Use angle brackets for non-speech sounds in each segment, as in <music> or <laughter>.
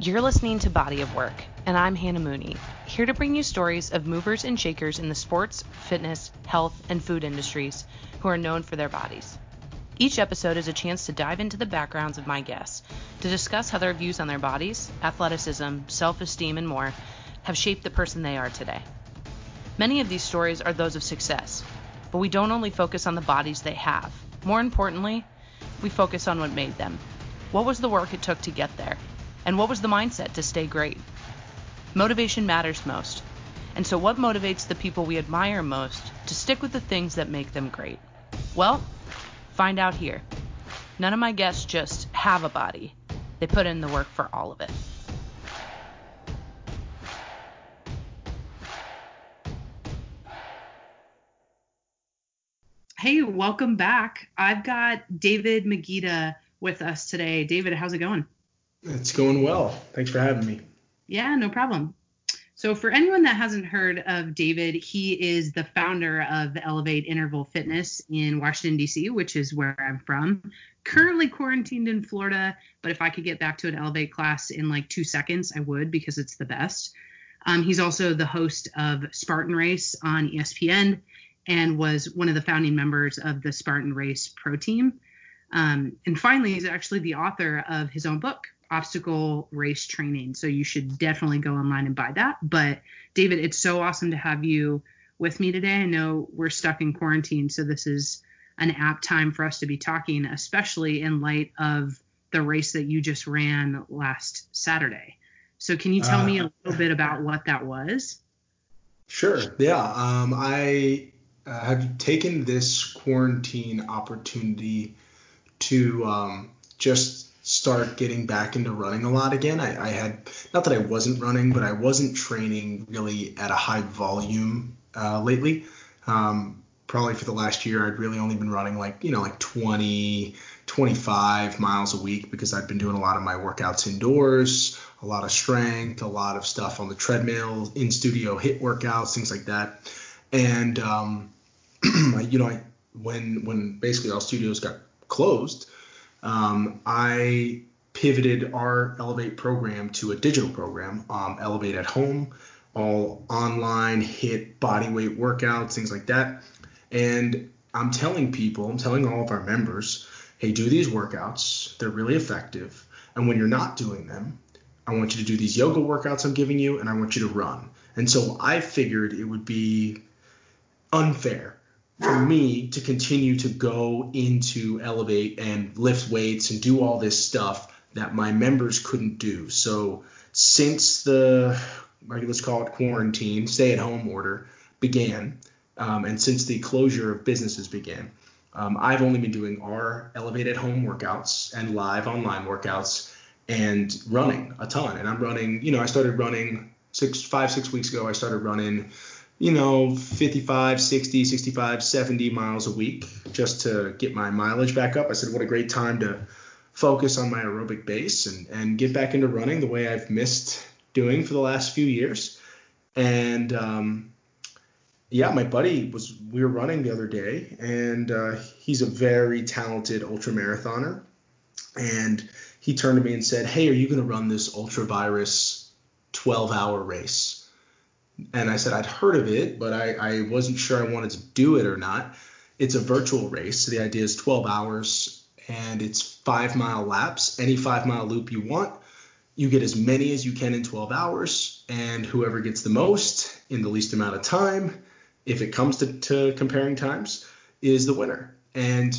You're listening to Body of Work, and I'm Hannah Mooney, here to bring you stories of movers and shakers in the sports, fitness, health, and food industries who are known for their bodies. Each episode is a chance to dive into the backgrounds of my guests to discuss how their views on their bodies, athleticism, self esteem, and more have shaped the person they are today. Many of these stories are those of success, but we don't only focus on the bodies they have. More importantly, we focus on what made them. What was the work it took to get there? And what was the mindset to stay great? Motivation matters most. And so, what motivates the people we admire most to stick with the things that make them great? Well, find out here. None of my guests just have a body, they put in the work for all of it. Hey, welcome back. I've got David Magida with us today. David, how's it going? It's going well. Thanks for having me. Yeah, no problem. So, for anyone that hasn't heard of David, he is the founder of Elevate Interval Fitness in Washington, D.C., which is where I'm from. Currently quarantined in Florida, but if I could get back to an Elevate class in like two seconds, I would because it's the best. Um, he's also the host of Spartan Race on ESPN and was one of the founding members of the Spartan Race Pro Team. Um, and finally, he's actually the author of his own book, obstacle race training. So you should definitely go online and buy that. But David, it's so awesome to have you with me today. I know we're stuck in quarantine, so this is an apt time for us to be talking, especially in light of the race that you just ran last Saturday. So can you tell uh, me a little bit about what that was? Sure. Yeah. Um, I uh, have taken this quarantine opportunity to um, just start getting back into running a lot again. I, I, had not that I wasn't running, but I wasn't training really at a high volume uh, lately. Um, probably for the last year, I'd really only been running like you know like 20, 25 miles a week because I'd been doing a lot of my workouts indoors, a lot of strength, a lot of stuff on the treadmill, in studio HIIT workouts, things like that. And um, <clears throat> you know, I, when when basically all studios got closed um, I pivoted our Elevate program to a digital program, um, Elevate at Home, all online, HIIT body weight workouts, things like that. And I'm telling people, I'm telling all of our members, hey, do these workouts. They're really effective. And when you're not doing them, I want you to do these yoga workouts I'm giving you, and I want you to run. And so I figured it would be unfair for me to continue to go into Elevate and lift weights and do all this stuff that my members couldn't do. So since the let's call it quarantine, stay at home order began, um, and since the closure of businesses began, um, I've only been doing our Elevate at home workouts and live online workouts and running a ton. And I'm running, you know, I started running six, five, six weeks ago. I started running you know, 55, 60, 65, 70 miles a week just to get my mileage back up. I said, what a great time to focus on my aerobic base and, and get back into running the way I've missed doing for the last few years. And um, yeah, my buddy was, we were running the other day, and uh, he's a very talented ultra marathoner. And he turned to me and said, Hey, are you going to run this ultra virus 12 hour race? And I said I'd heard of it, but I, I wasn't sure I wanted to do it or not. It's a virtual race. So the idea is 12 hours and it's five mile laps. Any five mile loop you want, you get as many as you can in 12 hours, and whoever gets the most in the least amount of time, if it comes to, to comparing times, is the winner. And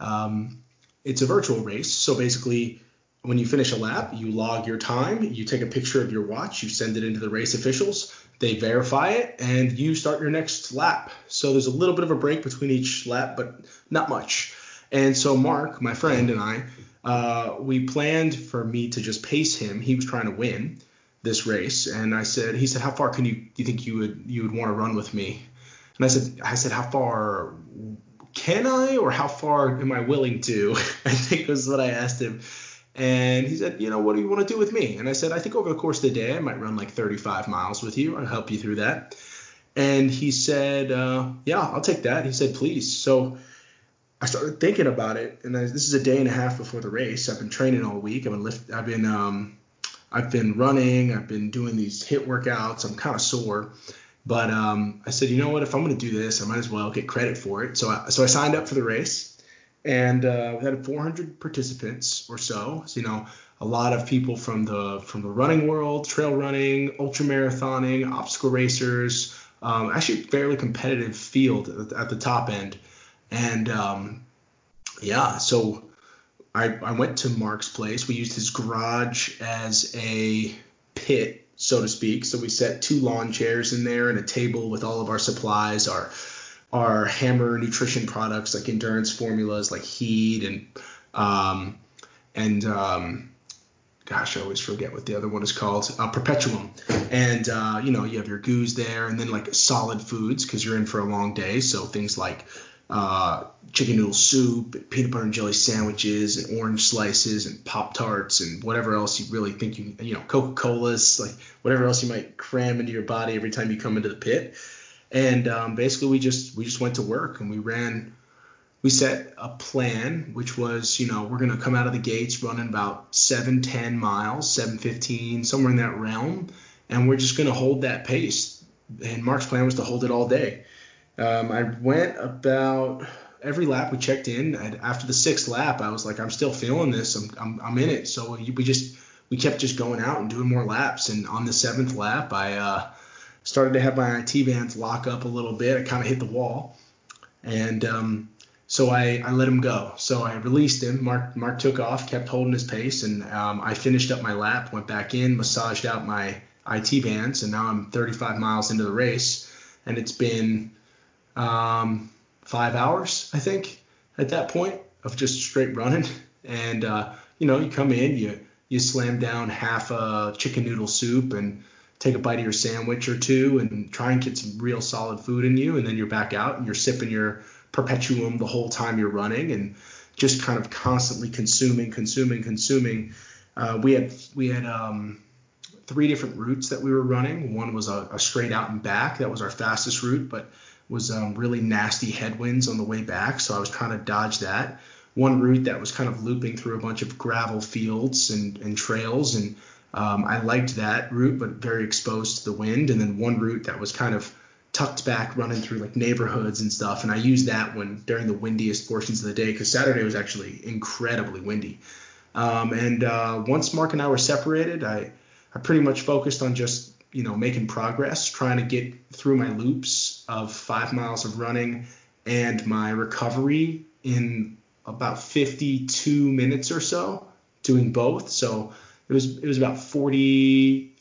um, it's a virtual race. So basically, when you finish a lap, you log your time, you take a picture of your watch, you send it into the race officials they verify it and you start your next lap. So there's a little bit of a break between each lap, but not much. And so Mark, my friend, and I, uh, we planned for me to just pace him. He was trying to win this race, and I said, he said, how far can you do you think you would you would want to run with me? And I said, I said, how far can I, or how far am I willing to? <laughs> I think was what I asked him. And he said, you know, what do you want to do with me? And I said, I think over the course of the day, I might run like 35 miles with you. I'll help you through that. And he said, uh, yeah, I'll take that. He said, please. So I started thinking about it, and I, this is a day and a half before the race. I've been training all week. I've been lift, I've been um, I've been running, I've been doing these HIIT workouts, I'm kind of sore. But um, I said, you know what? If I'm going to do this, I might as well get credit for it. So I, so I signed up for the race, and uh, we had 400 participants or so. So you know, a lot of people from the from the running world, trail running, ultra marathoning, obstacle racers. Um, actually, fairly competitive field at, at the top end, and um, yeah, so I, I went to Mark's place. We used his garage as a pit, so to speak. So we set two lawn chairs in there and a table with all of our supplies, our our hammer nutrition products like endurance formulas like Heed and um, and um, gosh, I always forget what the other one is called, uh, Perpetuem. And uh, you know, you have your goos there, and then like solid foods because you're in for a long day. So things like uh, chicken noodle soup, peanut butter and jelly sandwiches, and orange slices, and pop tarts, and whatever else you really think you, you know, Coca Colas, like whatever else you might cram into your body every time you come into the pit. And um, basically, we just we just went to work and we ran. We set a plan, which was, you know, we're gonna come out of the gates running about 7, 10 miles, 7, 15, somewhere in that realm, and we're just gonna hold that pace. And Mark's plan was to hold it all day um, I went about every lap we checked in. After the sixth lap, I was like, I'm still feeling this. I'm, I'm, I'm in it. So we just we kept just going out and doing more laps. And on the seventh lap, I uh, started to have my IT bands lock up a little bit. I kind of hit the wall, and um, so I, I let him go. So I released him. Mark Mark took off, kept holding his pace, and um, I finished up my lap, went back in, massaged out my IT bands, and now I'm 35 miles into the race, and it's been um, five hours, I think, at that point of just straight running. And uh, you know, you come in, you you slam down half a chicken noodle soup and take a bite of your sandwich or two and try and get some real solid food in you, and then you're back out and you're sipping your Perpetuem the whole time you're running and just kind of constantly consuming, consuming, consuming. Uh, we had we had um, three different routes that we were running. One was a, a, straight out and back. That was our fastest route, but was um, really nasty headwinds on the way back, so I was trying to dodge that. One route that was kind of looping through a bunch of gravel fields and, and trails, and um, I liked that route, but very exposed to the wind. And then one route that was kind of tucked back, running through like neighborhoods and stuff, and I used that when during the windiest portions of the day because Saturday was actually incredibly windy. Um, and uh, once Mark and I were separated, I I pretty much focused on just you know making progress, trying to get through my loops of five miles of running and my recovery in about 52 minutes or so, doing both. So it was it was about 40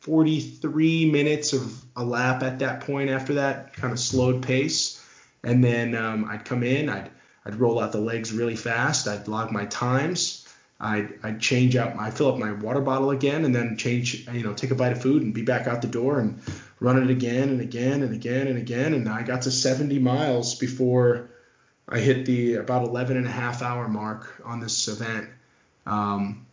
43 minutes of a lap at that point. After that, kind of slowed pace, and then um, I'd come in, I'd I'd roll out the legs really fast, I'd log my times I'd, I'd change out, I fill up my water bottle again and then change, you know, take a bite of food and be back out the door and run it again and again and again and again. And I got to 70 miles before I hit the about 11 and a half hour mark on this event. Um,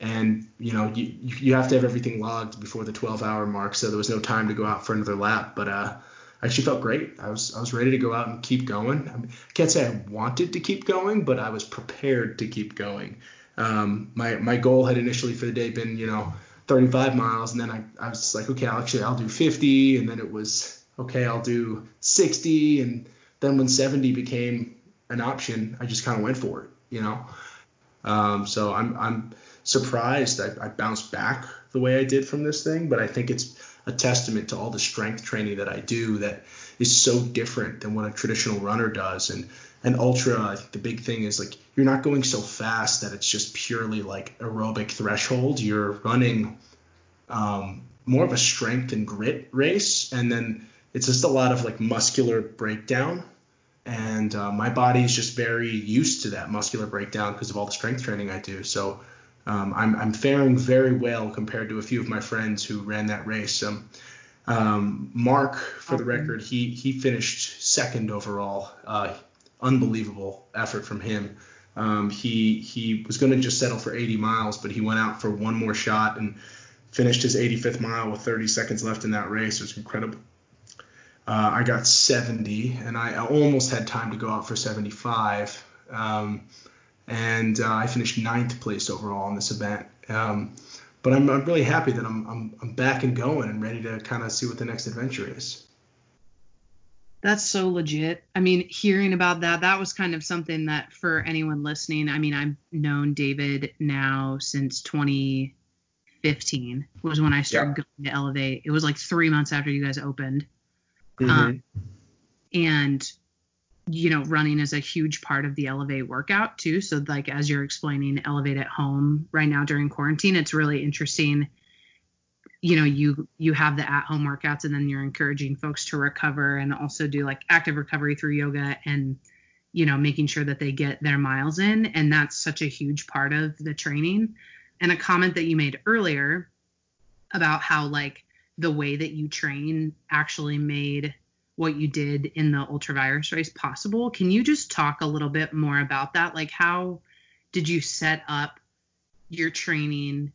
and you know, you, you have to have everything logged before the 12 hour mark. So there was no time to go out for another lap, but, uh, I actually felt great. I was I was ready to go out and keep going. I, mean, I can't say I wanted to keep going, but I was prepared to keep going. Um, my my goal had initially for the day been you know 35 miles, and then I, I was like, okay, I'll actually I'll do 50, and then it was okay, I'll do 60, and then when 70 became an option, I just kind of went for it, you know. Um, so I'm I'm surprised I, I bounced back the way I did from this thing, but I think it's a testament to all the strength training that I do that is so different than what a traditional runner does. And and ultra, I think the big thing is like you're not going so fast that it's just purely like aerobic threshold. You're running um, more of a strength and grit race, and then it's just a lot of like muscular breakdown. And uh, my body is just very used to that muscular breakdown because of all the strength training I do. So um, I'm, I'm faring very well compared to a few of my friends who ran that race. Um, um, Mark, for the record, he he finished second overall. Uh, unbelievable effort from him. Um, he he was going to just settle for 80 miles, but he went out for one more shot and finished his 85th mile with 30 seconds left in that race. It was incredible. Uh, I got 70, and I almost had time to go out for 75. Um, and uh, I finished ninth place overall in this event. Um, but I'm, I'm really happy that I'm, I'm I'm back and going and ready to kind of see what the next adventure is. That's so legit. I mean, hearing about that, that was kind of something that for anyone listening, I mean, I've known David now since 2015 was when I started yeah. going to Elevate. It was like three months after you guys opened. Mm-hmm. Um, and you know, running is a huge part of the Elevate workout too. So like as you're explaining Elevate at home right now during quarantine, it's really interesting. You know, you you have the at home workouts and then you're encouraging folks to recover and also do like active recovery through yoga and you know, making sure that they get their miles in and that's such a huge part of the training. And a comment that you made earlier about how like the way that you train actually made what you did in the ultravirus race possible. Can you just talk a little bit more about that? Like, how did you set up your training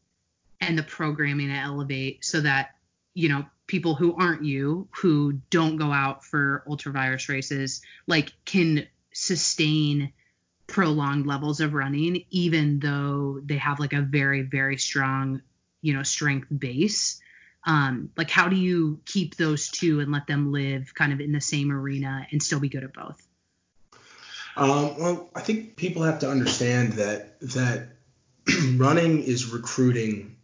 and the programming at Elevate so that, you know, people who aren't you, who don't go out for ultravirus races, like, can sustain prolonged levels of running, even though they have like a very, very strong, you know, strength base? Um, like how do you keep those two and let them live kind of in the same arena and still be good at both? Um, well i think people have to understand that that <clears throat> running is recruiting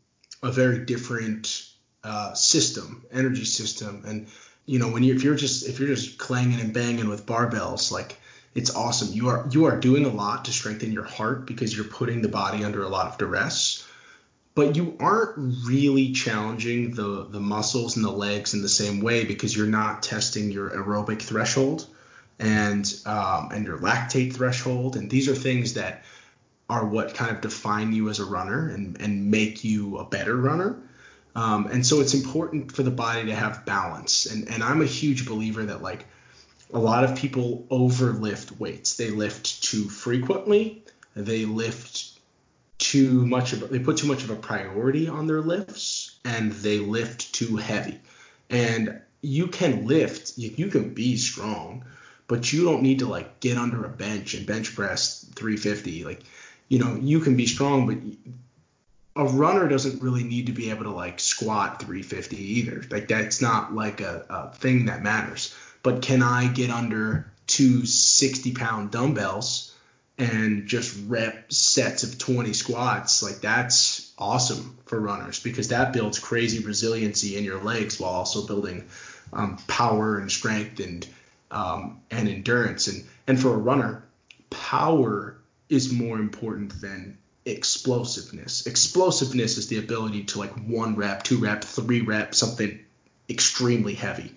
a very different uh, system energy system. And you know when you if you're just if you're just clanging and banging with barbells like it's awesome. You are you are doing a lot to strengthen your heart because you're putting the body under a lot of duress but you aren't really challenging the the muscles and the legs in the same way because you're not testing your aerobic threshold and um, and your lactate threshold. And these are things that are what kind of define you as a runner and and make you a better runner. Um, and so it's important for the body to have balance. And and I'm a huge believer that like a lot of people overlift weights. They lift too frequently. They lift too much of they put too much of a priority on their lifts and they lift too heavy. And you can lift, you can be strong, but you don't need to like get under a bench and bench press 350. Like, you know, you can be strong, but a runner doesn't really need to be able to like squat 350 either. Like that's not like a, a thing that matters. But can I get under two 60 pound dumbbells and just rep sets of 20 squats, like that's awesome for runners because that builds crazy resiliency in your legs while also building um, power and strength and um, and endurance. And and for a runner, power is more important than explosiveness. Explosiveness is the ability to like one rep, two rep, three rep, something extremely heavy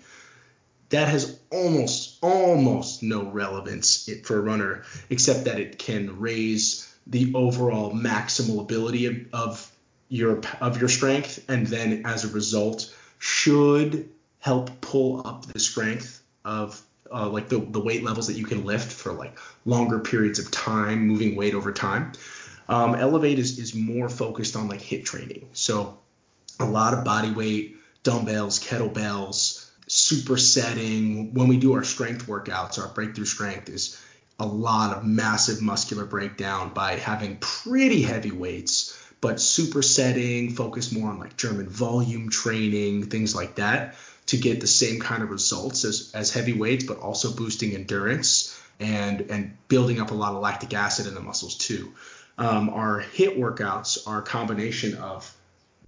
that has almost almost no relevance for a runner except that it can raise the overall maximal ability of, of your of your strength and then as a result should help pull up the strength of uh, like the, the weight levels that you can lift for like longer periods of time moving weight over time. Um, elevate is, is more focused on like HIIT training. So a lot of body weight dumbbells kettlebells supersetting when we do our strength workouts, our breakthrough strength is a lot of massive muscular breakdown by having pretty heavy weights, but supersetting, focus more on like German volume training, things like that to get the same kind of results as, as heavy weights, but also boosting endurance and and building up a lot of lactic acid in the muscles too. Um, our HIIT workouts are a combination of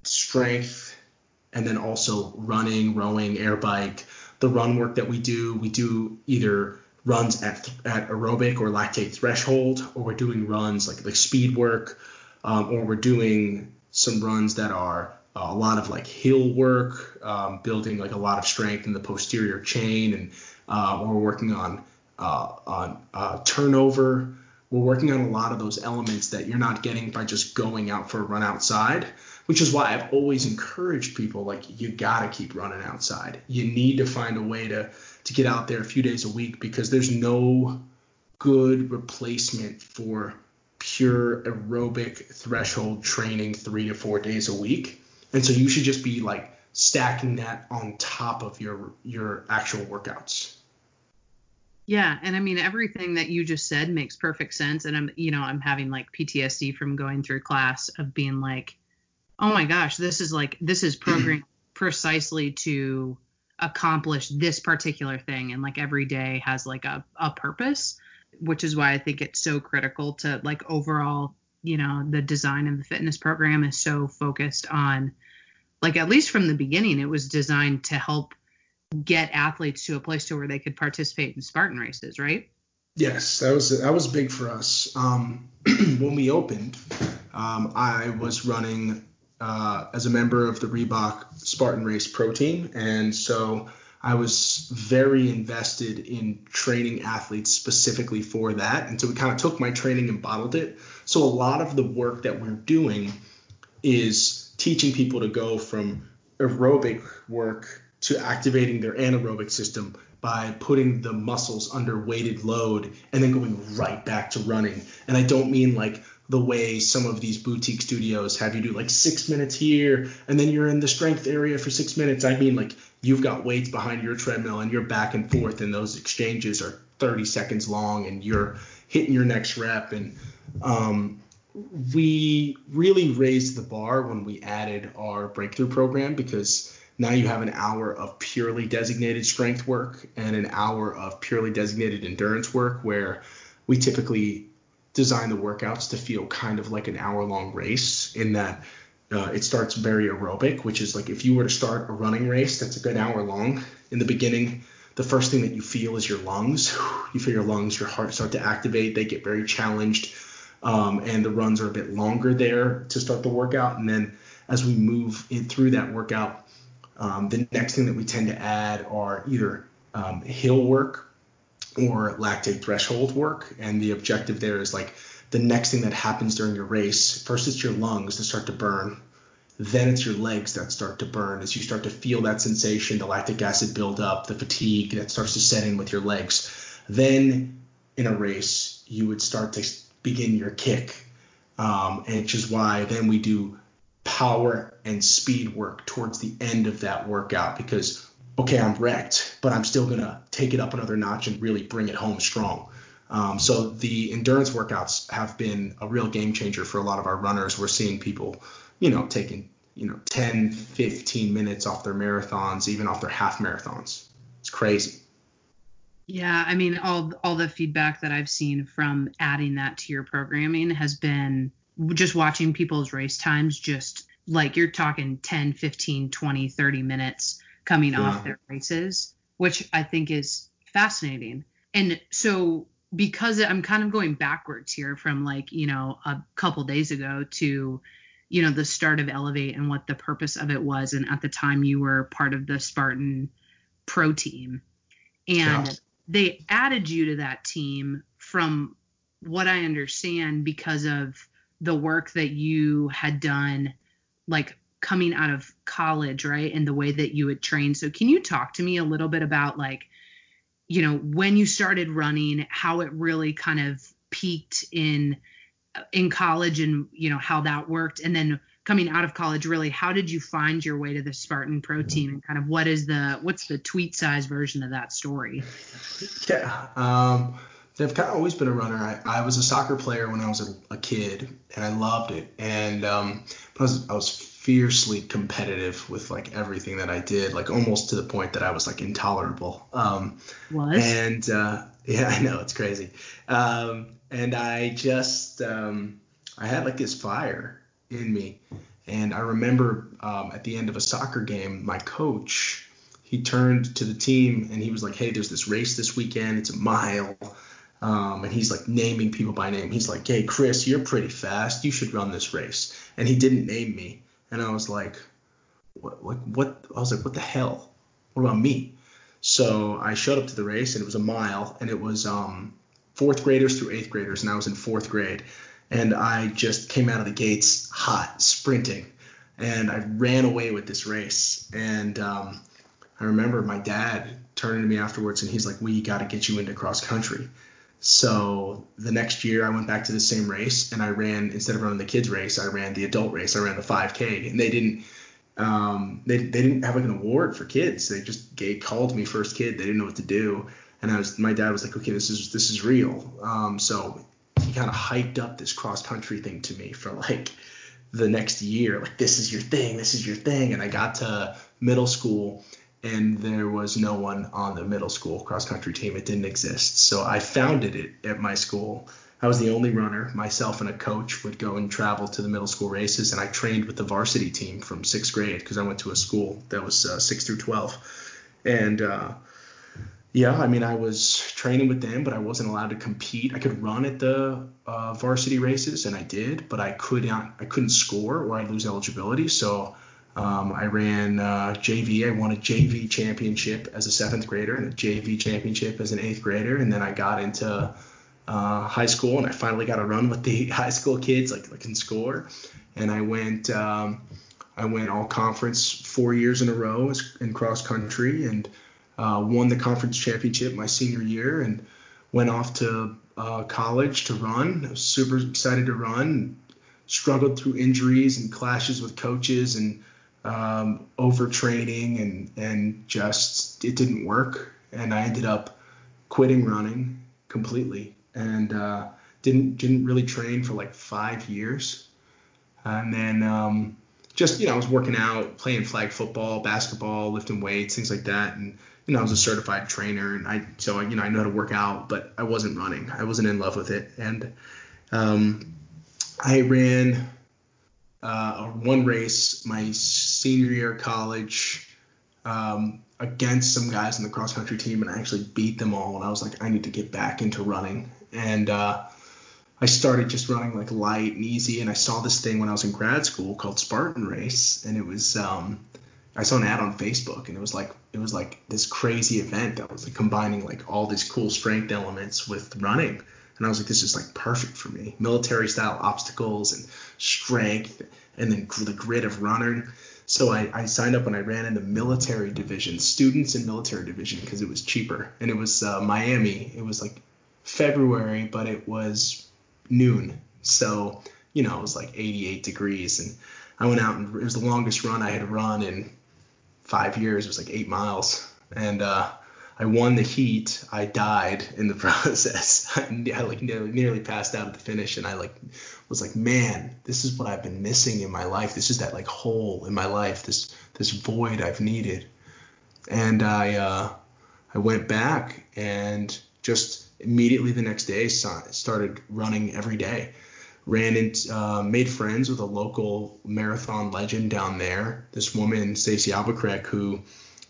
strength and then also running, rowing, air bike. The run work that we do, we do either runs at at aerobic or lactate threshold, or we're doing runs like like speed work, um, or we're doing some runs that are uh, a lot of like hill work, um, building like a lot of strength in the posterior chain, and uh, we're working on uh, on uh, turnover. We're working on a lot of those elements that you're not getting by just going out for a run outside which is why I've always encouraged people like you gotta keep running outside. You need to find a way to to get out there a few days a week because there's no good replacement for pure aerobic threshold training three to four days a week. And so you should just be like stacking that on top of your your actual workouts. Yeah, and I mean everything that you just said makes perfect sense and I'm you know, I'm having like PTSD from going through class of being like oh my gosh, this is like this is programmed precisely to accomplish this particular thing and like every day has like a, a purpose which is why i think it's so critical to like overall you know the design of the fitness program is so focused on like at least from the beginning it was designed to help get athletes to a place to where they could participate in spartan races right? Yes that was that was big for us. Um, <clears throat> when we opened um, i was running uh, as a member of the Reebok Spartan Race Pro Team, and so I was very invested in training athletes specifically for that. And so we kind of took my training and bottled it. So a lot of the work that we're doing is teaching people to go from aerobic work to activating their anaerobic system by putting the muscles under weighted load and then going right back to running. And I don't mean like the way some of these boutique studios have you do like six minutes here and then you're in the strength area for six minutes. I mean, like you've got weights behind your treadmill and you're back and forth, and those exchanges are 30 seconds long, and you're hitting your next rep. And um, we really raised the bar when we added our breakthrough program because now you have an hour of purely designated strength work and an hour of purely designated endurance work where we typically design the workouts to feel kind of like an hour long race in that uh, it starts very aerobic, which is like if you were to start a running race that's a good hour long in the beginning, the first thing that you feel is your lungs. <sighs> You feel your lungs, your heart start to activate. They get very challenged, um, and the runs are a bit longer there to start the workout. And then as we move in through that workout, um, the next thing that we tend to add are either um, hill work or lactate threshold work. And the objective there is like the next thing that happens during your race. First, it's your lungs that start to burn. Then it's your legs that start to burn as you start to feel that sensation, the lactic acid build up, the fatigue that starts to set in with your legs. Then in a race, you would start to begin your kick, um, which is why then we do power and speed work towards the end of that workout because okay, I'm wrecked, but I'm still gonna take it up another notch and really bring it home strong. Um, so the endurance workouts have been a real game changer for a lot of our runners. We're seeing people, you know, taking you know 10, 15 minutes off their marathons, even off their half marathons. It's crazy. Yeah, I mean, all all the feedback that I've seen from adding that to your programming has been just watching people's race times just like you're talking 10, 15, 20, 30 minutes coming yeah. off their races, which I think is fascinating. And so because I'm kind of going backwards here from like, you know, a couple days ago to, you know, the start of Elevate and what the purpose of it was. And at the time you were part of the Spartan pro team. And yeah. they added you to that team from what I understand because of the work that you had done like coming out of college, right? And the way that you had trained. So can you talk to me a little bit about like, you know, when you started running, how it really kind of peaked in in college and you know how that worked and then coming out of college really how did you find your way to the Spartan Pro team and kind of what is the what's the tweet size version of that story? Yeah. Um I've kind of always been a runner. I, I was a soccer player when I was a, a kid, and I loved it. And um, I was I was fiercely competitive with like everything that I did, like almost to the point that I was like intolerable. Um, was and uh, <laughs> yeah, I know it's crazy. Um, and I just um, I had like this fire in me, and I remember um, at the end of a soccer game, my coach he turned to the team and he was like, "Hey, there's this race this weekend. It's a mile." Um, and he's like naming people by name. He's like, "Hey, Chris, you're pretty fast. You should run this race." And he didn't name me and I was like, what, what, what? I was like, what the hell? What about me? So I showed up to the race, and it was a mile, and it was um, fourth graders through eighth graders, and I was in fourth grade, and I just came out of the gates hot, sprinting, and I ran away with this race, and um, I remember my dad turning to me afterwards, and he's like, "We got to get you into cross country." So the next year I went back to the same race and I ran instead of running the kids race, I ran the adult race. I ran the 5K and they didn't um, they, they didn't have like an award for kids. They just gave, called me first kid. They didn't know what to do. And I was my dad was like, okay, this is this is real. Um, so he kind of hyped up this cross country thing to me for like the next year, like this is your thing, this is your thing. And I got to middle school and there was no one on the middle school cross country team. It didn't exist. So I founded it at my school. I was the only runner. Myself and a coach would go and travel to the middle school races, and I trained with the varsity team from sixth grade because I went to a school that was uh, six through twelve. And uh, yeah, I mean, I was training with them, but I wasn't allowed to compete. I could run at the uh, varsity races, and I did, but I could not. I couldn't score, or I'd lose eligibility. So um, I ran uh, JV. I won a JV championship as a seventh grader and a JV championship as an eighth grader, and then I got into uh, high school, and I finally got to run with the <laughs> high school kids, like I can score. And I went. Um, I went all conference four years in a row in cross country, and uh, won the conference championship my senior year and went off to uh, college to run. I was super excited to run. Struggled through injuries and clashes with coaches and um, overtraining and and just it didn't work. And I ended up quitting running completely and uh, didn't didn't really train for like five years. And then um, just you know I was working out, playing flag football, basketball, lifting weights, things like that, and you know, I was a certified trainer, and I so you know I know how to work out, but I wasn't running. I wasn't in love with it, and um, I ran uh, one race my senior year of college um, against some guys in the cross country team, and I actually beat them all. And I was like, I need to get back into running, and uh, I started just running like light and easy. And I saw this thing when I was in grad school called Spartan Race, and it was um, I saw an ad on Facebook and it was like it was like this crazy event that was like combining like all these cool strength elements with running. And I was like, this is like perfect for me. Military style obstacles and strength and then the grit of running. So I, I signed up and I ran in the military division, students in military division, because it was cheaper. And it was uh, Miami. It was like February, but it was noon. So, you know, it was like 88 degrees. And I went out and it was the longest run I had run in five years. It was like eight miles, and uh, I won the heat. I died in the <laughs> process. I, like nearly, passed out at the finish, and I like was like, man, this is what I've been missing in my life. This is that like hole in my life. This this void I've needed. And I uh, I went back and just immediately the next day started running every day ran and uh, made friends with a local marathon legend down there. This woman, Stacey Albuquerque, who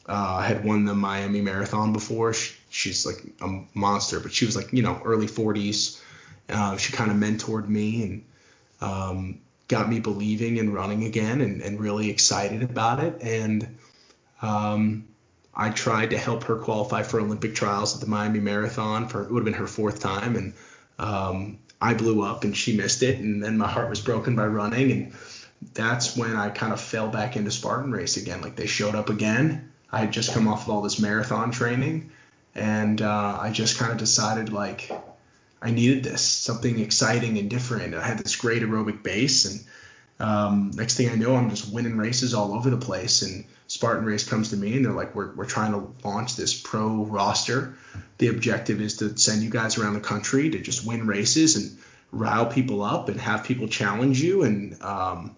uh, had won the Miami Marathon before. She, she's like a monster, but she was like, you know, early 40s. Uh, she kind of mentored me and um, got me believing in running again and, and really excited about it. And um, I tried to help her qualify for Olympic trials at the Miami Marathon for it would have been her fourth time. And um, I blew up and she missed it, and then my heart was broken by running, and that's when I kind of fell back into Spartan race again. Like they showed up again. I had just come off of all this marathon training, and uh, I just kind of decided like I needed this something exciting and different. I had this great aerobic base, and um, next thing I know, I'm just winning races all over the place. And Spartan Race comes to me and they're like, we're, we're trying to launch this pro roster. The objective is to send you guys around the country to just win races and rile people up and have people challenge you. And um,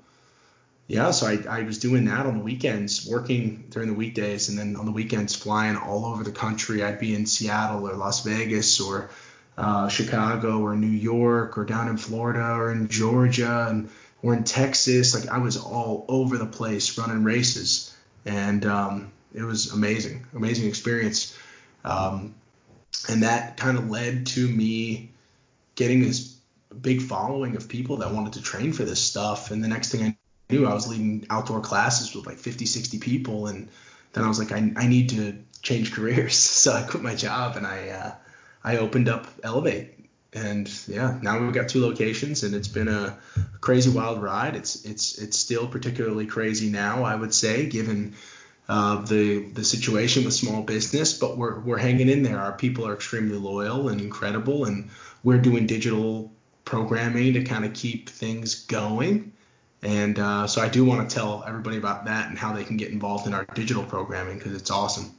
yeah, so I, I was doing that on the weekends, working during the weekdays, and then on the weekends flying all over the country. I'd be in Seattle or Las Vegas or uh, Chicago or New York or down in Florida or in Georgia and or in Texas. Like I was all over the place running races and um, it was amazing, amazing experience. Um, and that kind of led to me getting this big following of people that wanted to train for this stuff. And the next thing I knew, I was leading outdoor classes with like 50, 60 people. And then I was like, I, I need to change careers. <laughs> So I quit my job and I, uh, I opened up Elevate. And yeah, now we've got two locations and it's been a crazy wild ride. It's it's it's still particularly crazy now, I would say, given uh, the the situation with small business. But we're we're hanging in there. Our people are extremely loyal and incredible, and we're doing digital programming to kind of keep things going. And uh, so I do want to tell everybody about that and how they can get involved in our digital programming because it's awesome.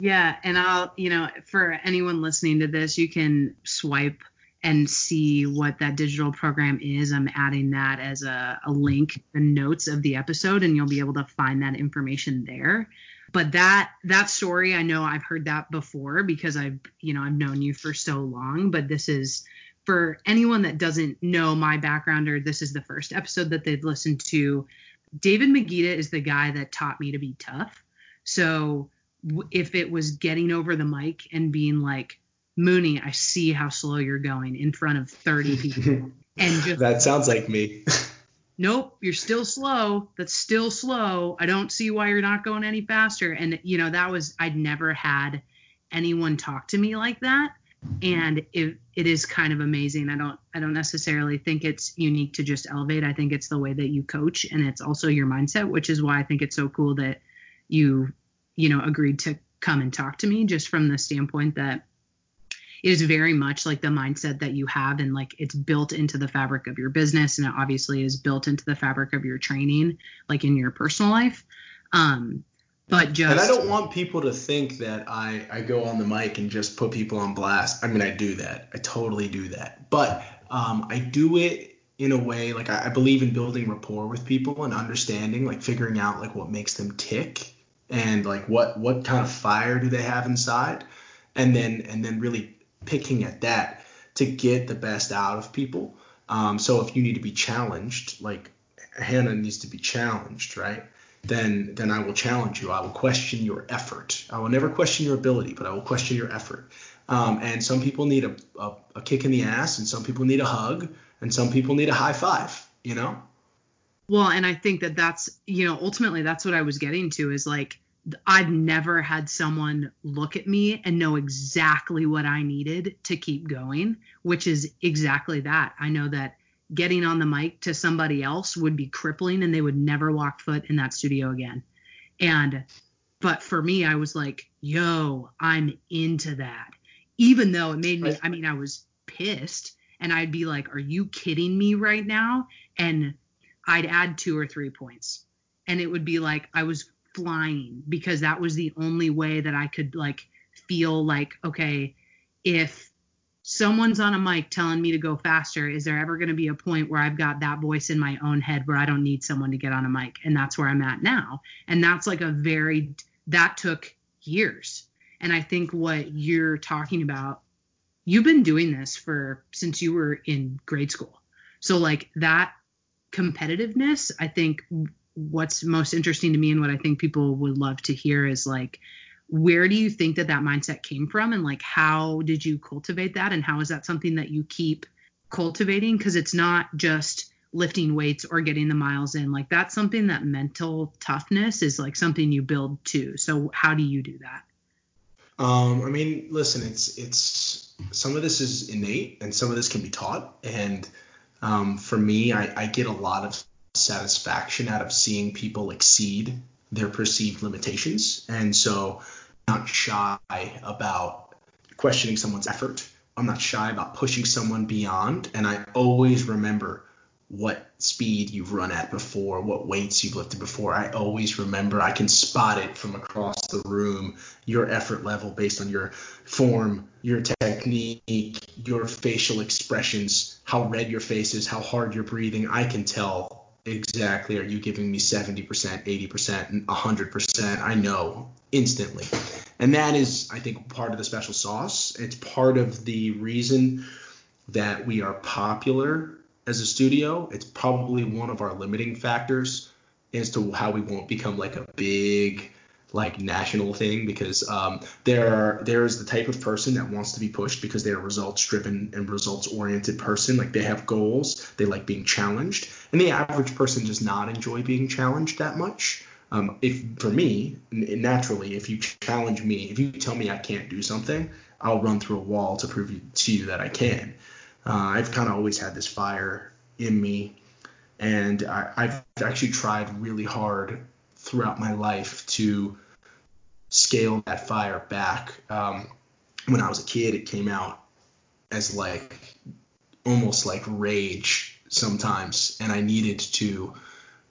Yeah, and I'll, you know, for anyone listening to this, you can swipe and see what that digital program is, I'm adding that as a, a link, the notes of the episode, and you'll be able to find that information there. But that that story, I know I've heard that before because I've you know I've known you for so long. But this is for anyone that doesn't know my background or this is the first episode that they've listened to. David Magida is the guy that taught me to be tough. So if it was getting over the mic and being like, Mooney, I see how slow you're going in front of 30 <laughs> people. and just That sounds like me. <laughs> nope, you're still slow. That's still slow. I don't see why you're not going any faster. And you know, that was I'd never had anyone talk to me like that. And it, it is kind of amazing. I don't I don't necessarily think it's unique to just elevate. I think it's the way that you coach and it's also your mindset, which is why I think it's so cool that you you know agreed to come and talk to me just from the standpoint that it is very much like the mindset that you have and like it's built into the fabric of your business and it obviously is built into the fabric of your training like in your personal life um but just and i don't want people to think that i i go on the mic and just put people on blast i mean i do that i totally do that but um i do it in a way like I, I believe in building rapport with people and understanding like figuring out like what makes them tick and like what what kind of fire do they have inside and then and then really picking at that to get the best out of people. Um, so if you need to be challenged, like Hannah needs to be challenged, right? Then then I will challenge you. I will question your effort. I will never question your ability, but I will question your effort. Um, and some people need a, a, a kick in the ass, and some people need a hug, and some people need a high five. You know. Well, and I think that that's you know ultimately that's what I was getting to is like I've never had someone look at me and know exactly what I needed to keep going, which is exactly that. I know that getting on the mic to somebody else would be crippling and they would never walk foot in that studio again. And, but for me, I was like, yo, I'm into that. Even though it made me, I mean, I was pissed and I'd be like, are you kidding me right now? And I'd add two or three points. And it would be like, I was flying because that was the only way that I could like feel like okay if someone's on a mic telling me to go faster. Is there ever going to be a point where I've got that voice in my own head where I don't need someone to get on a mic? And that's where I'm at now. And that's like a very that took years. And I think what you're talking about you've been doing this for since you were in grade school. So like that competitiveness I think what's most interesting to me and what I think people would love to hear is like where do you think that that mindset came from? And like how did you cultivate that? And how is that something that you keep cultivating? Because it's not just lifting weights or getting the miles in. Like that's something that mental toughness is like something you build too. So how do you do that? Um i mean listen it's it's some of this is innate and some of this can be taught. And um, for me I, I get a lot of satisfaction out of seeing people exceed their perceived limitations. And so I'm not shy about questioning someone's effort. I'm not shy about pushing someone beyond. And I always remember what speed you've run at before, what weights you've lifted before. I always remember, I can spot it from across the room, your effort level based on your form, your technique, your facial expressions, how red your face is, how hard you're breathing. I can tell exactly are you giving me 70%, 80%, and 100%? I know instantly. And that is, I think, part of the special sauce. It's part of the reason that we are popular as a studio. It's probably one of our limiting factors as to how we won't become like a big like national thing because um, there there is the type of person that wants to be pushed because they're a results driven and results oriented person. Like they have goals. They like being challenged. And the average person does not enjoy being challenged that much. Um, if for me naturally if you challenge me if you tell me I can't do something I'll run through a wall to prove you, to you that I can. Uh, I've kind of always had this fire in me. And I, I've actually tried really hard throughout my life to scale that fire back. Um, when I was a kid, it came out as like almost like rage sometimes, and I needed to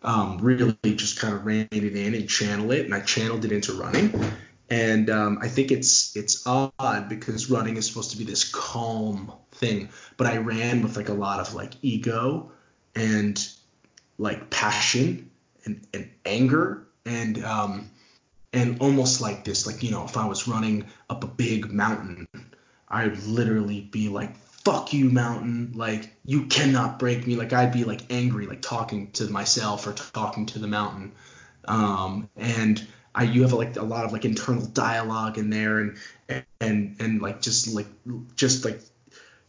um, really just kind of rein it in and channel it, and I channeled it into running. And um, I think it's it's odd because running is supposed to be this calm thing, but I ran with like a lot of like ego and like passion and, and anger and um, and almost like this like you know if I was running up a big mountain, I'd literally be like fuck you mountain. Like you cannot break me. Like i'd be like angry like talking to myself or talking to the mountain. Um, and I you have like a lot of like internal dialogue in there and and and like just like just like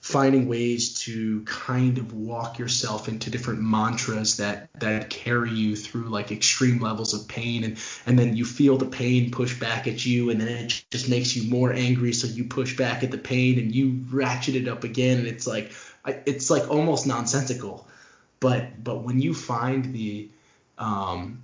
finding ways to kind of walk yourself into different mantras that that carry you through like extreme levels of pain. And and then you feel the pain push back at you and then it just makes you more angry so you push back at the pain and you ratchet it up again. And it's like it's like almost nonsensical. But but when you find the um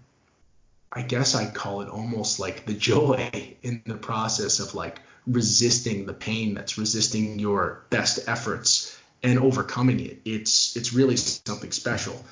I guess I'd call it almost like the joy in the process of like resisting the pain that's resisting your best efforts and overcoming it. It's it's really something special.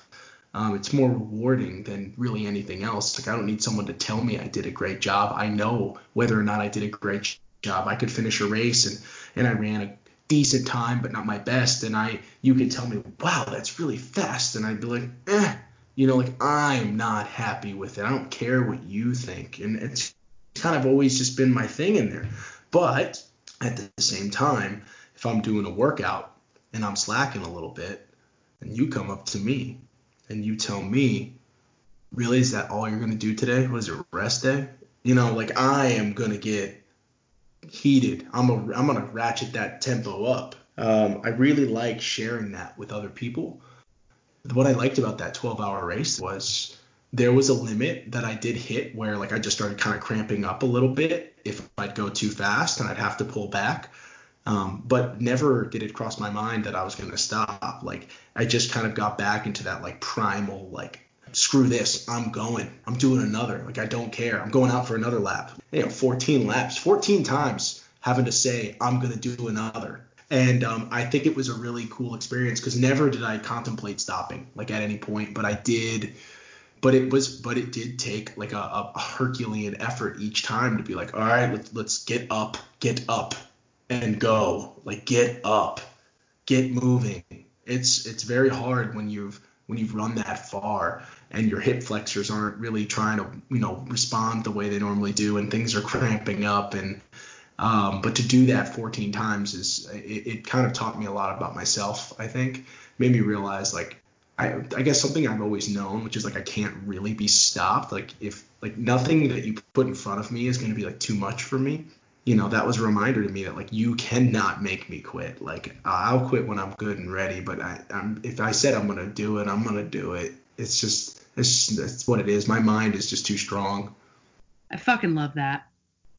Um, it's more rewarding than really anything else. Like I don't need someone to tell me I did a great job. I know whether or not I did a great job. I could finish a race and and I ran a decent time, but not my best. And I you could tell me, wow, that's really fast, and I'd be like, eh, you know, like I'm not happy with it. I don't care what you think. And it's kind of always just been my thing in there. But at the same time, if I'm doing a workout and I'm slacking a little bit, and you come up to me and you tell me, really, is that all you're going to do today? What is it, rest day? You know, like I am going to get heated. I'm, a, I'm going to ratchet that tempo up. Um, I really like sharing that with other people what I liked about that 12 hour race was there was a limit that I did hit where like I just started kind of cramping up a little bit if I'd go too fast and I'd have to pull back. Um, but never did it cross my mind that I was going to stop. Like I just kind of got back into that like primal like screw this, I'm going, I'm doing another. Like I don't care, I'm going out for another lap. You know, 14 laps, 14 times having to say I'm going to do another and um, I think it was a really cool experience because never did I contemplate stopping like at any point, but I did. But it was, but it did take like a, a Herculean effort each time to be like, all right, let's let's get up, get up, and go. Like get up, get moving. It's it's very hard when you've when you've run that far and your hip flexors aren't really trying to you know respond the way they normally do and things are cramping up and um, but to do that 14 times is it, it, kind of taught me a lot about myself. I think made me realize like I, I guess something I've always known, which is like I can't really be stopped. Like if like nothing that you put in front of me is going to be like too much for me. You know that was a reminder to me that like you cannot make me quit. Like I'll quit when I'm good and ready, but I, I'm if I said I'm gonna do it, I'm gonna do it. It's just it's it's what it is. My mind is just too strong. I fucking love that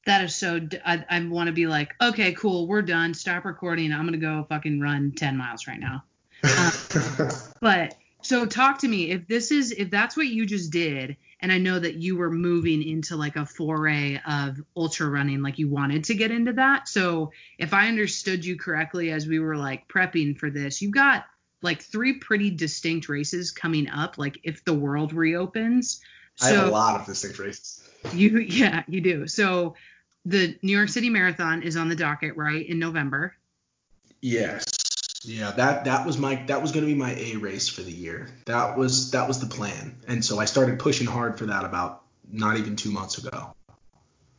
that is so I, I want to be like okay cool we're done stop recording i'm gonna go fucking run 10 miles right now <laughs> um, but so talk to me if this is if that's what you just did and i know that you were moving into like a foray of ultra running like you wanted to get into that so if i understood you correctly as we were like prepping for this you've got like three pretty distinct races coming up like if the world reopens so, I have a lot of distinct races. You yeah, you do. So the New York City Marathon is on the docket, right, in November. Yes. Yeah, that that was my that was going to be my A race for the year. That was that was the plan, and so I started pushing hard for that about not even two months ago.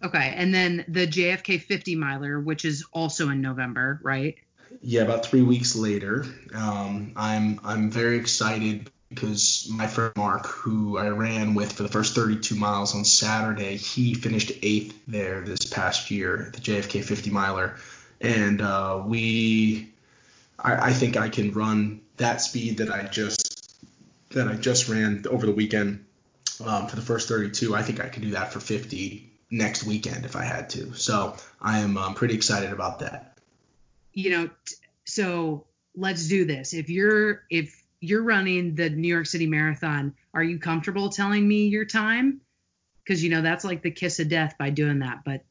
Okay, and then the JFK 50 miler, which is also in November, right? Yeah, about three weeks later. Um, I'm I'm very excited because my friend Mark, who I ran with for the first 32 miles on Saturday, he finished eighth there this past year, at the JFK 50 miler, and uh, we, I, I, think I can run that speed that I just that I just ran over the weekend um, for the first 32. I think I can do that for 50 next weekend if I had to. So I am um, pretty excited about that. You know, t- so let's do this. If you're if you're running the New York City Marathon. Are you comfortable telling me your time? Because you know that's like the kiss of death by doing that. But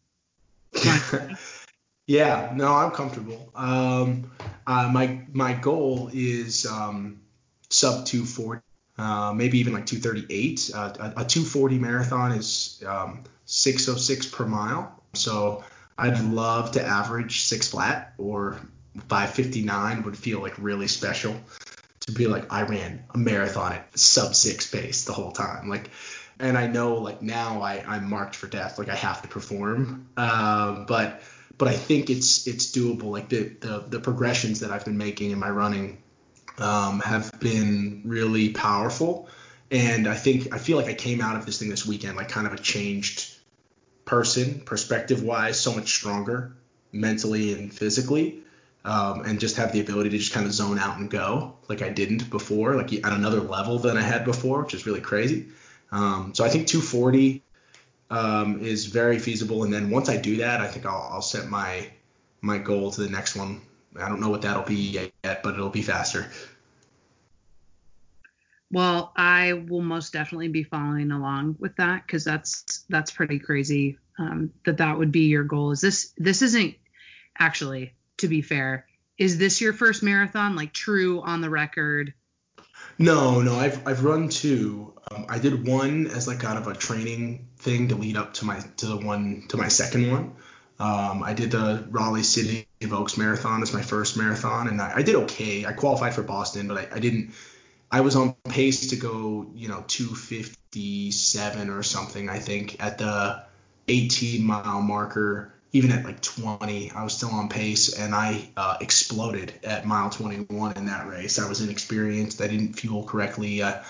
<laughs> yeah, no, I'm comfortable. Um, uh, my my goal is um, sub 240, uh, maybe even like 238. Uh, a, a, 240 marathon is um, 606 per mile. So I'd love to average six flat or 559 would feel like really special to be like I ran a marathon at sub six pace the whole time. Like, and I know like now I I'm marked for death. Like I have to perform. Um, but but I think it's it's doable. Like the the the progressions that I've been making in my running um, have been really powerful. And I think I feel like I came out of this thing this weekend like kind of a changed person, perspective wise, so much stronger mentally and physically. Um, and just have the ability to just kind of zone out and go like I didn't before, like at another level than I had before, which is really crazy. Um, so I think 240 um, is very feasible. And then once I do that, I think I'll, I'll set my my goal to the next one. I don't know what that'll be yet, but it'll be faster. Well, I will most definitely be following along with that because that's that's pretty crazy um, that that would be your goal. Is this this isn't actually to be fair? Is this your first marathon, like true on the record? No, no, I've I've run two. Um, I did one as like kind of a training thing to lead up to my to the one to my second one. Um, I did the Raleigh City of Oaks Marathon as my first marathon, and I, I did okay. I qualified for Boston, but I, I didn't I was on pace to go, you know, 257 or something, I think, at the 18 mile marker. Even at like 20, I was still on pace, and I uh, exploded at mile 21 in that race. I was inexperienced. I didn't fuel correctly, uh,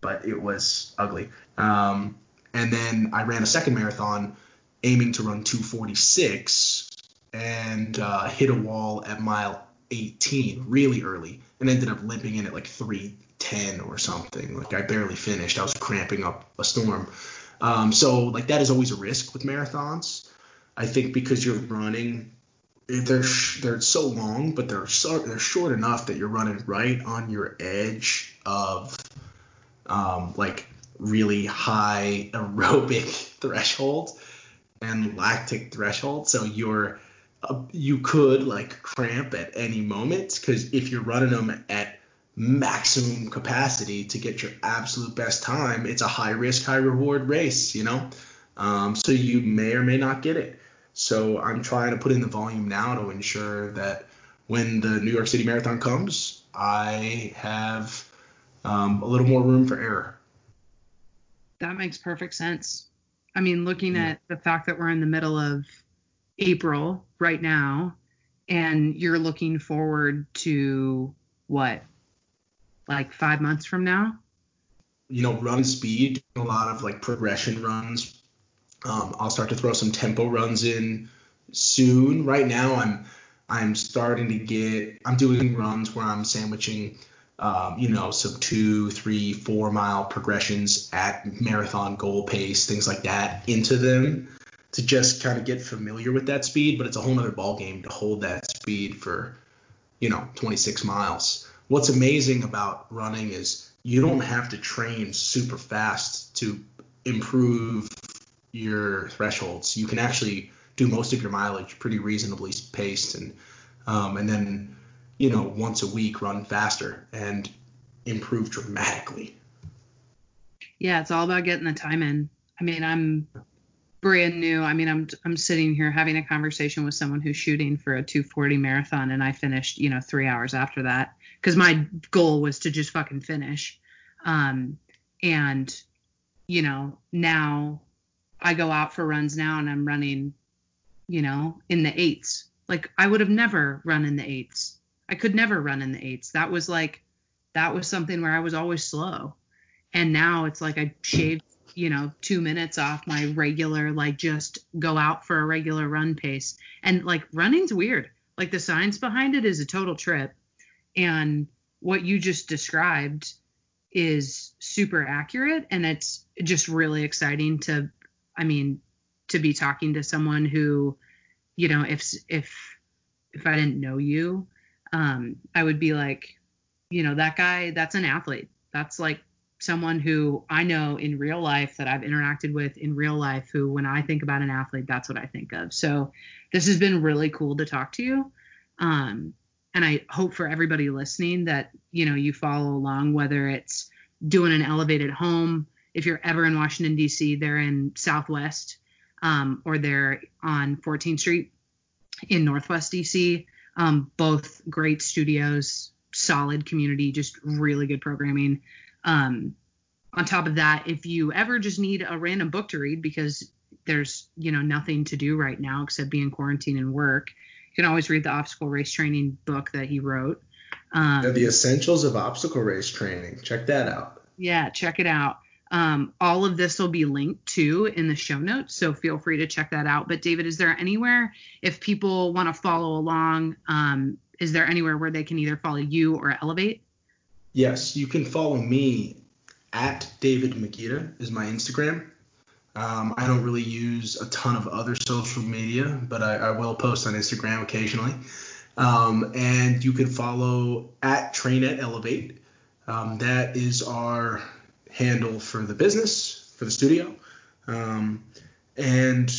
but it was ugly. Um, and then I ran a second marathon aiming to run 246 and uh, hit a wall at mile 18 really early and ended up limping in at like 310 or something. Like I barely finished. I was cramping up a storm. Um, so like that is always a risk with marathons. I think because you're running, they're they're so long, but they're so they're short enough that you're running right on your edge of um, like really high <laughs> aerobic threshold and lactic threshold. So you're uh, you could like cramp at any moment because if you're running them at maximum capacity to get your absolute best time, it's a high risk, high reward race, you know? Um, so you may or may not get it. So I'm trying to put in the volume now to ensure that when the New York City Marathon comes, I have um, a little more room for error. That makes perfect sense. I mean, looking yeah. at the fact that we're in the middle of April right now, and you're looking forward to what like five months from now? You know, run speed, a lot of like progression runs. Um, I'll start to throw some tempo runs in soon. Right now, I'm I'm starting to get I'm doing runs where I'm sandwiching, um, you know, some two, three, four mile progressions at marathon goal pace, things like that, into them to just kind of get familiar with that speed. But it's a whole other ball game to hold that speed for, you know, 26 miles what's amazing about running is you don't have to train super fast to improve your thresholds. You can actually do most of your mileage pretty reasonably paced, and um, and then you know once a week run faster and improve dramatically. Yeah, it's all about getting the time in. I mean, I'm brand new. I mean, I'm I'm sitting here having a conversation with someone who's shooting for a 240 marathon, and I finished, you know, three hours after that because my goal was to just fucking finish. Um, and you know, now I go out for runs now, and I'm running, you know, in the eights. Like I would have never run in the eights. I could never run in the eights. That was like, that was something where I was always slow. And now it's like I shaved you know, two minutes off my regular, like just go out for a regular run pace. And like running's weird. Like the science behind it is a total trip. And what you just described is super accurate. And it's just really exciting to, I mean, to be talking to someone who, you know, if, if, if I didn't know you, um, I would be like, you know, that guy, that's an athlete. That's like someone who I know in real life that I've interacted with in real life who when I think about an athlete that's what I think of. So this has been really cool to talk to you. Um, and I hope for everybody listening that you know you follow along whether it's doing an elevated home if you're ever in Washington D.C. they're in Southwest um, or they're on 14th Street in Northwest DC. Um, both great studios, solid community, just really good programming. Um, on top of that, if you ever just need a random book to read because there's you know nothing to do right now except be in quarantine and work, you can always read the obstacle race training book that he wrote. Um, the Essentials of Obstacle Race Training. Check that out. Yeah, check it out. Um, all of this will be linked to in the show notes, so feel free to check that out. But David, is there anywhere if people want to follow along? Um, is there anywhere where they can either follow you or Elevate? Yes, you can follow me at David Magida is my Instagram. Um, I don't really use a ton of other social media, but I, I will post on Instagram occasionally. Um, and you can follow at Train at Elevate. Um, that is our handle for the business, for the studio. Um, and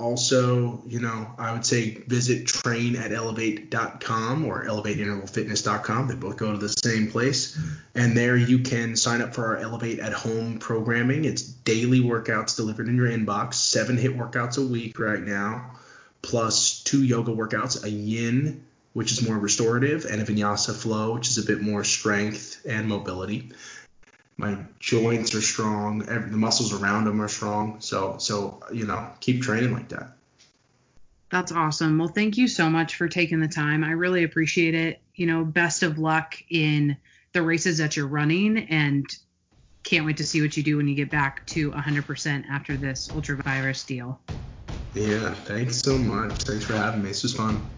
also, you know, I would say visit train at elevate.com or elevateintervalfitness.com. They both go to the same place. And there you can sign up for our Elevate at Home programming. It's daily workouts delivered in your inbox, seven HIIT workouts a week right now, plus two yoga workouts, a yin, which is more restorative, and a vinyasa flow, which is a bit more strength and mobility my joints are strong. Every, the muscles around them are strong. So so you know keep training like that. That's awesome. Well, thank you so much for taking the time. I really appreciate it. You know, best of luck in the races that you're running and can't wait to see what you do when you get back to 100% after this ultra virus deal. Yeah, thanks so much. Thanks for having me. This was fun.